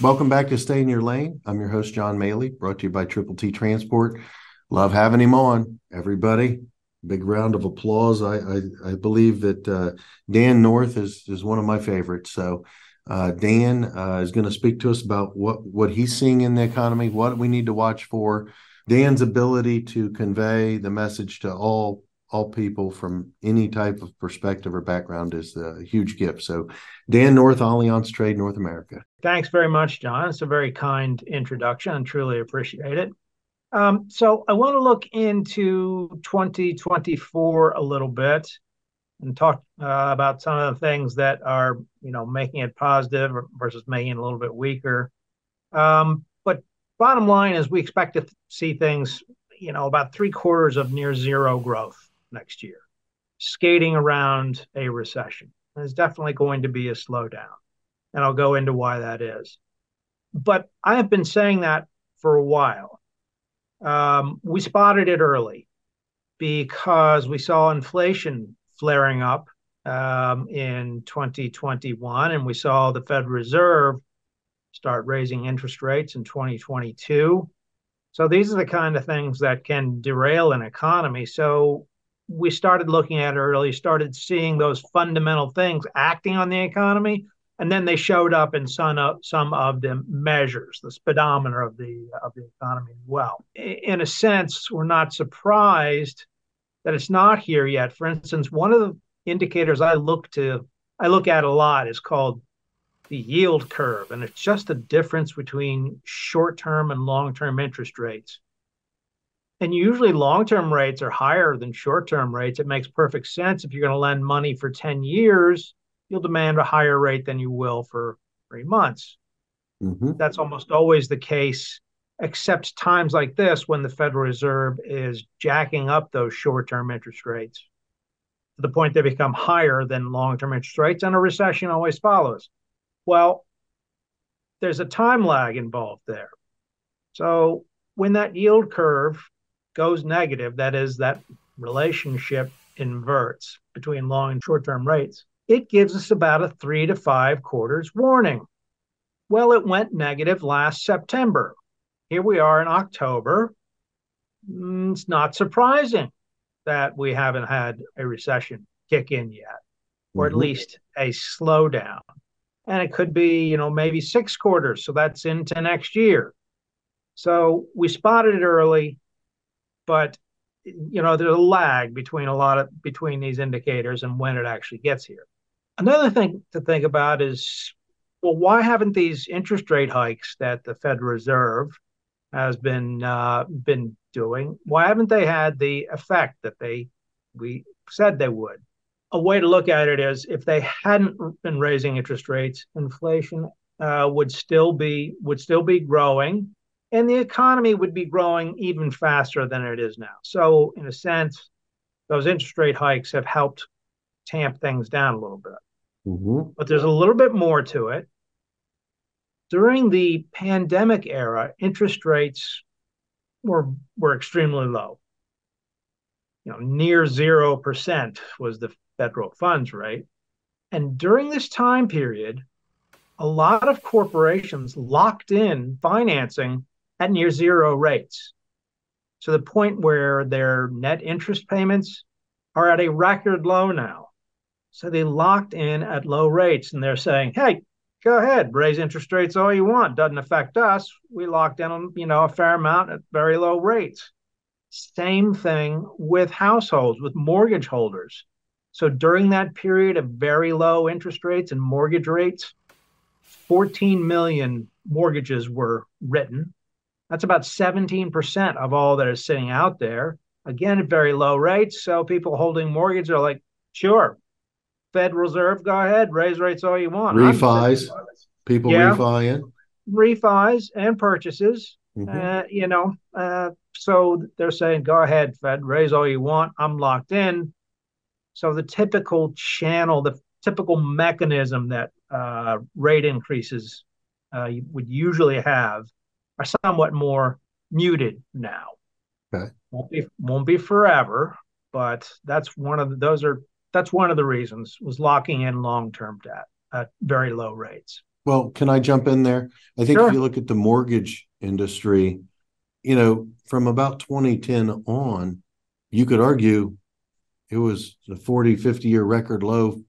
Welcome back to Stay in Your Lane. I'm your host, John Maley, brought to you by Triple T Transport. Love having him on. Everybody, big round of applause. I I, I believe that uh, Dan North is is one of my favorites. So uh, Dan uh, is going to speak to us about what what he's seeing in the economy, what we need to watch for. Dan's ability to convey the message to all all people from any type of perspective or background is a huge gift. So, Dan North, Allianz Trade North America. Thanks very much, John. It's a very kind introduction and truly appreciate it. Um, so, I want to look into 2024 a little bit and talk uh, about some of the things that are, you know, making it positive versus making it a little bit weaker. Um, but bottom line is, we expect to see things, you know, about three quarters of near zero growth next year, skating around a recession. There's definitely going to be a slowdown. And I'll go into why that is. But I have been saying that for a while. Um, we spotted it early because we saw inflation flaring up um, in 2021, and we saw the Fed Reserve start raising interest rates in 2022. So these are the kind of things that can derail an economy. So we started looking at it early, started seeing those fundamental things acting on the economy, and then they showed up in some of, some of the measures, the speedometer of the of the economy as well. In a sense, we're not surprised that it's not here yet. For instance, one of the indicators I look to I look at a lot is called the yield curve, and it's just the difference between short-term and long-term interest rates. And usually long term rates are higher than short term rates. It makes perfect sense. If you're going to lend money for 10 years, you'll demand a higher rate than you will for three months. Mm-hmm. That's almost always the case, except times like this when the Federal Reserve is jacking up those short term interest rates to the point they become higher than long term interest rates, and a recession always follows. Well, there's a time lag involved there. So when that yield curve goes negative, that is, that relationship inverts between long and short term rates, it gives us about a three to five quarters warning. Well, it went negative last September. Here we are in October. Mm, it's not surprising that we haven't had a recession kick in yet, or at mm-hmm. least a slowdown. And it could be, you know, maybe six quarters. So that's into next year. So we spotted it early but you know there's a lag between a lot of between these indicators and when it actually gets here. Another thing to think about is well why haven't these interest rate hikes that the federal reserve has been uh, been doing why haven't they had the effect that they we said they would? A way to look at it is if they hadn't been raising interest rates inflation uh, would still be would still be growing and the economy would be growing even faster than it is now. So, in a sense, those interest rate hikes have helped tamp things down a little bit. Mm-hmm. But there's a little bit more to it. During the pandemic era, interest rates were were extremely low. You know, near zero percent was the federal funds rate. And during this time period, a lot of corporations locked in financing at near zero rates to the point where their net interest payments are at a record low now. So they locked in at low rates and they're saying, hey, go ahead, raise interest rates all you want. Doesn't affect us. We locked in, you know, a fair amount at very low rates. Same thing with households, with mortgage holders. So during that period of very low interest rates and mortgage rates, 14 million mortgages were written that's about 17% of all that is sitting out there. Again, at very low rates. So people holding mortgage are like, sure, Fed Reserve, go ahead, raise rates all you want. Refis, people yeah, refi in. Refis and purchases. Mm-hmm. Uh, you know, uh, so they're saying, go ahead, Fed, raise all you want. I'm locked in. So the typical channel, the typical mechanism that uh, rate increases uh, would usually have are somewhat more muted now. Okay. Won't be won't be forever, but that's one of the, those are that's one of the reasons was locking in long term debt at very low rates. Well, can I jump in there? I think Sure. if you look at the mortgage industry, you know, from about 2010 on, you could argue it was a 40, 50 year record low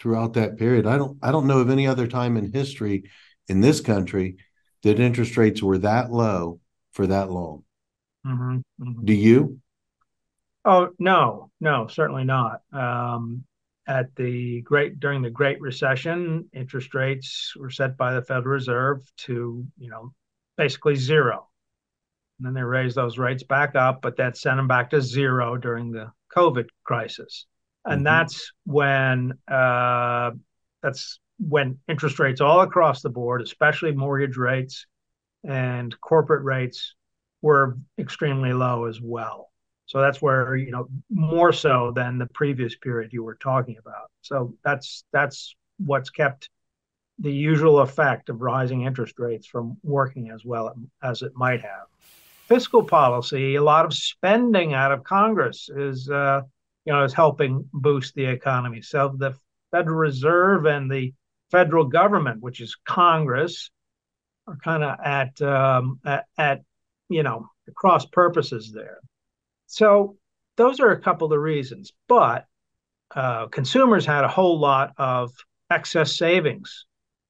throughout that period. I don't I don't know of any other time in history in this country that interest rates were that low for that long. Mhm, mhm. Do you? Oh, no, no, certainly not. Um, at the great during the Great Recession, interest rates were set by the Federal Reserve to, you know, basically zero. And then they raised those rates back up, but that sent them back to zero during the COVID crisis. And Mhm. that's when uh, that's when interest rates all across the board, especially mortgage rates and corporate rates, were extremely low as well. So that's where, you know, more so than the previous period you were talking about. So that's that's what's kept the usual effect of rising interest rates from working as well as it might have. Fiscal policy, a lot of spending out of Congress is, uh, you know, is helping boost the economy. So the Federal Reserve and the federal government, which is Congress, are kind of at, um, at at you know cross purposes there. So those are a couple of reasons. But uh, consumers had a whole lot of excess savings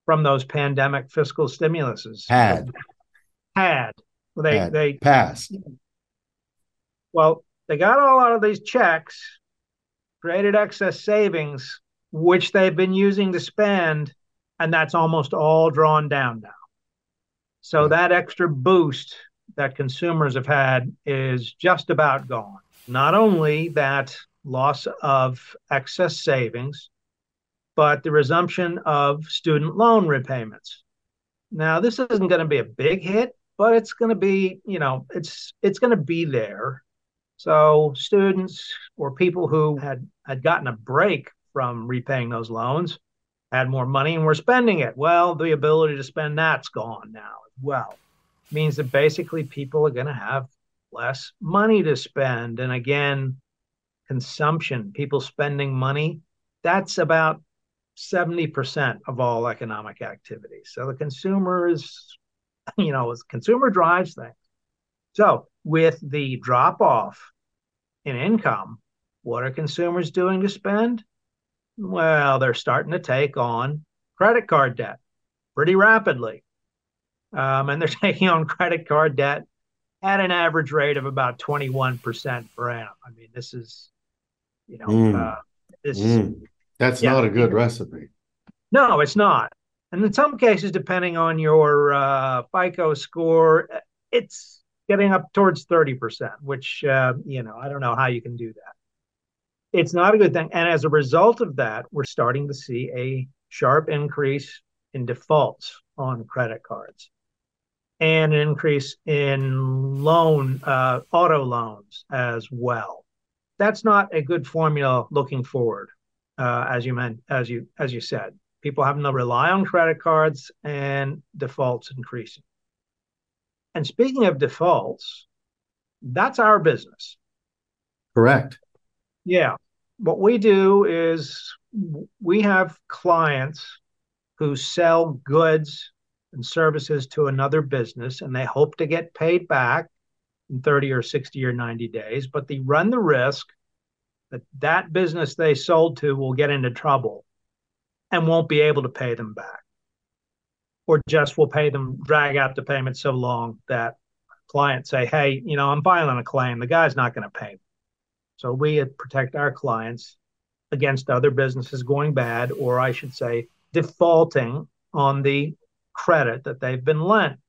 from those pandemic fiscal stimuluses. Had. Had. They Had. they Passed. well, they got all out of these checks, created excess savings, which they've been using to spend, and that's almost all drawn down now. So Yeah. that extra boost that consumers have had is just about gone. Not only that loss of excess savings, but the resumption of student loan repayments. Now, this isn't going to be a big hit, but it's going to be, you know, it's it's going to be there. So students or people who had had gotten a break from repaying those loans had more money and were spending it. Well, the ability to spend that's gone now as well. means that basically people are going to have less money to spend. And again, consumption, people spending money, that's about 70% of all economic activity. So the consumer is, you know, consumer drives things. So with the drop off in income, what are consumers doing to spend? Well, they're starting to take on credit card debt pretty rapidly. Um, and they're taking on credit card debt at an average rate of about 21% per annum. I mean, this is, you know, Mm. uh, this Mm. That's Yeah. not a good recipe. no, it's not. And in some cases, depending on your uh, FICO score, it's getting up towards 30%, which, uh, you know, I don't know how you can do that. It's not a good thing. And as a result of that, we're starting to see a sharp increase in defaults on credit cards and an increase in loan, uh, auto loans as well. That's not a good formula looking forward, uh, as you meant, as you as you said. People having to rely on credit cards and defaults increasing. And speaking of defaults, that's our business. Correct. Yeah. What we do is we have clients who sell goods and services to another business and they hope to get paid back in 30 or 60 or 90 days, but they run the risk that that business they sold to will get into trouble and won't be able to pay them back. Or just will pay them, drag out the payment so long that clients say, hey, you know, I'm filing a claim. The guy's not going to pay me. So we protect our clients against other businesses going bad, or I should say, defaulting on the credit that they've been lent.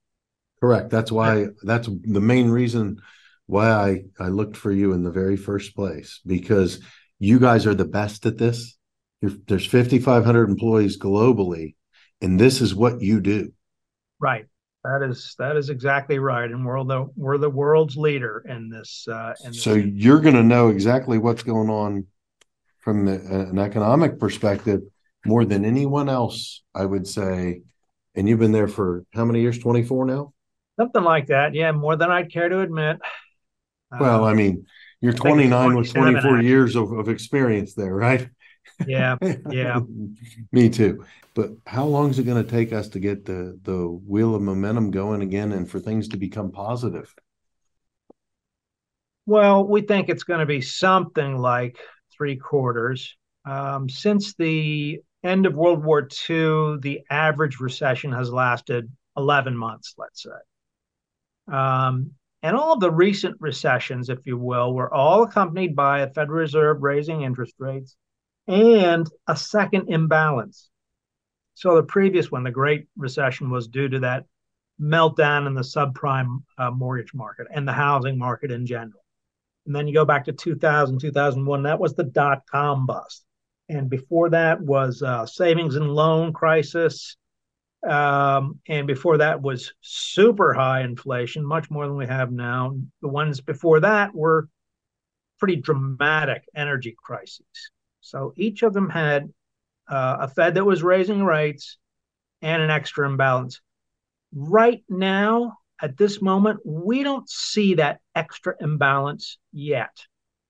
Correct. That's why that's the main reason why I, I looked for you in the very first place because you guys are the best at this. You're, there's 5,500 employees globally, and this is what you do. Right. That is that is exactly right, and we're the we're the world's leader in this. Uh, in this. So you're going to know exactly what's going on from the, an economic perspective more than anyone else, I would say. And you've been there for how many years? 24 now? Something like that. Yeah, more than I'd care to admit. Well, Uh, I mean, you're I 29 with 24 years of, of experience there, right? Yeah, yeah. Me too. But how long is it going to take us to get the the wheel of momentum going again and for things to become positive? Well, we think it's going to be something like three quarters. Um, since the end of World War II, the average recession has lasted 11 months, let's say. Um, and all of the recent recessions, if you will, were all accompanied by a Federal Reserve raising interest rates and a second imbalance. So the previous one, the Great Recession, was due to that meltdown in the subprime uh, mortgage market and the housing market in general. And then you go back to 2000, 2001, that was the dot com bust. And before that was uh, savings and loan crisis. Um, and before that was super high inflation, much more than we have now. The ones before that were pretty dramatic energy crises. So each of them had uh, a Fed that was raising rates and an extra imbalance. Right now, at this moment, we don't see that extra imbalance yet.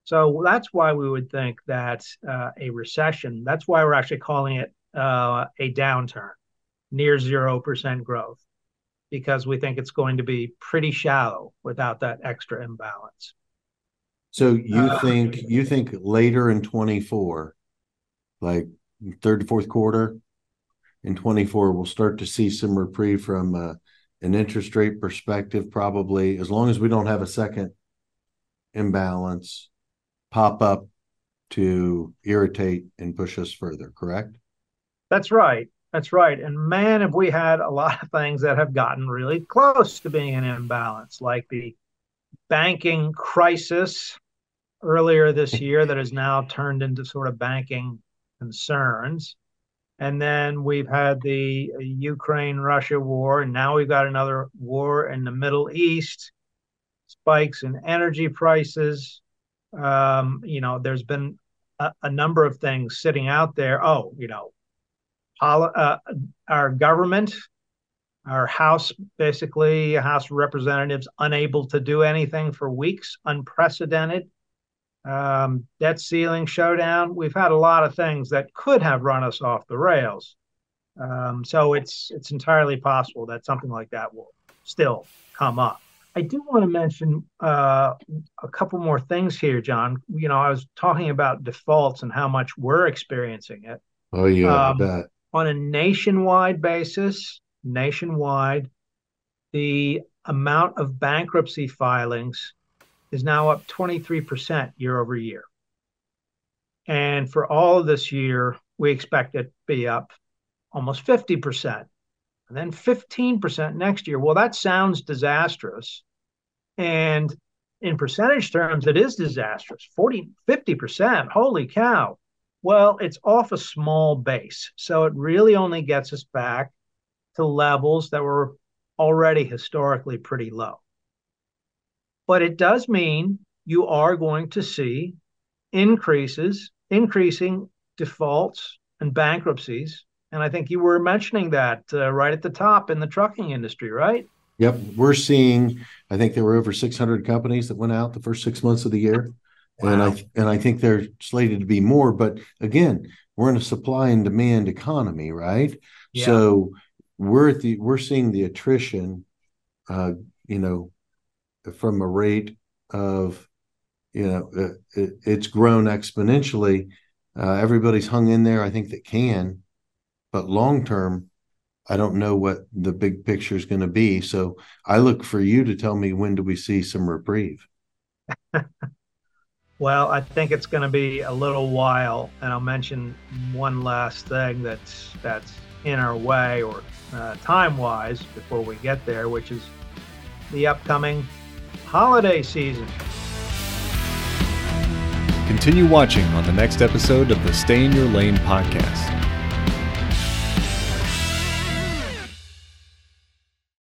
So that's why we would think that uh, a recession, that's why we're actually calling it uh, a downturn, near 0% growth, because we think it's going to be pretty shallow without that extra imbalance. So you uh, think you think later in 24, like third to fourth quarter in 24, we'll start to see some reprieve from uh, an interest rate perspective, probably as long as we don't have a second imbalance pop up to irritate and push us further, correct? That's right. That's right. And man, have we had a lot of things that have gotten really close to being an imbalance, like the banking crisis earlier this year that has now turned into sort of banking concerns. And then we've had the Ukraine Russia war, and now we've got another war in the Middle East, spikes in energy prices. Um, you know, there's been a, a, number of things sitting out there. Oh, you know, uh, our government, our House, basically, House representatives unable to do anything for weeks, unprecedented um, debt ceiling showdown. We've had a lot of things that could have run us off the rails. Um, so it's it's entirely possible that something like that will still come up. I do want to mention uh, a couple more things here, John. You know, I was talking about defaults and how much we're experiencing it. Oh yeah, um, on a nationwide basis, nationwide, the amount of bankruptcy filings is now up 23% year over year. And for all of this year, we expect it to be up almost 50%, and then 15% next year. Well, that sounds disastrous. And in percentage terms, it is disastrous 40, 50%. Holy cow. Well, it's off a small base. So it really only gets us back to levels that were already historically pretty low. But it does mean you are going to see increases, increasing defaults and bankruptcies. And I think you were mentioning that uh, right at the top in the trucking industry, right? Yep. We're seeing, I think there were over 600 companies that went out the first six months of the year. Wow. And I and I think they're slated to be more. But again, we're in a supply and demand economy, right? Yeah. So we're at the we're seeing the attrition, uh, you know, from a rate of you know it, it's grown exponentially. Uh, everybody's hung in there i think that can but long term i don't know what the big picture is going to be. So i look for you to tell me when do we see some reprieve. Well i think it's going to be a little while and i'll mention one last thing that's that's in our way or uh, time wise before we get there which is the upcoming holiday season. Continue watching on the next episode of the Stay in Your Lane podcast.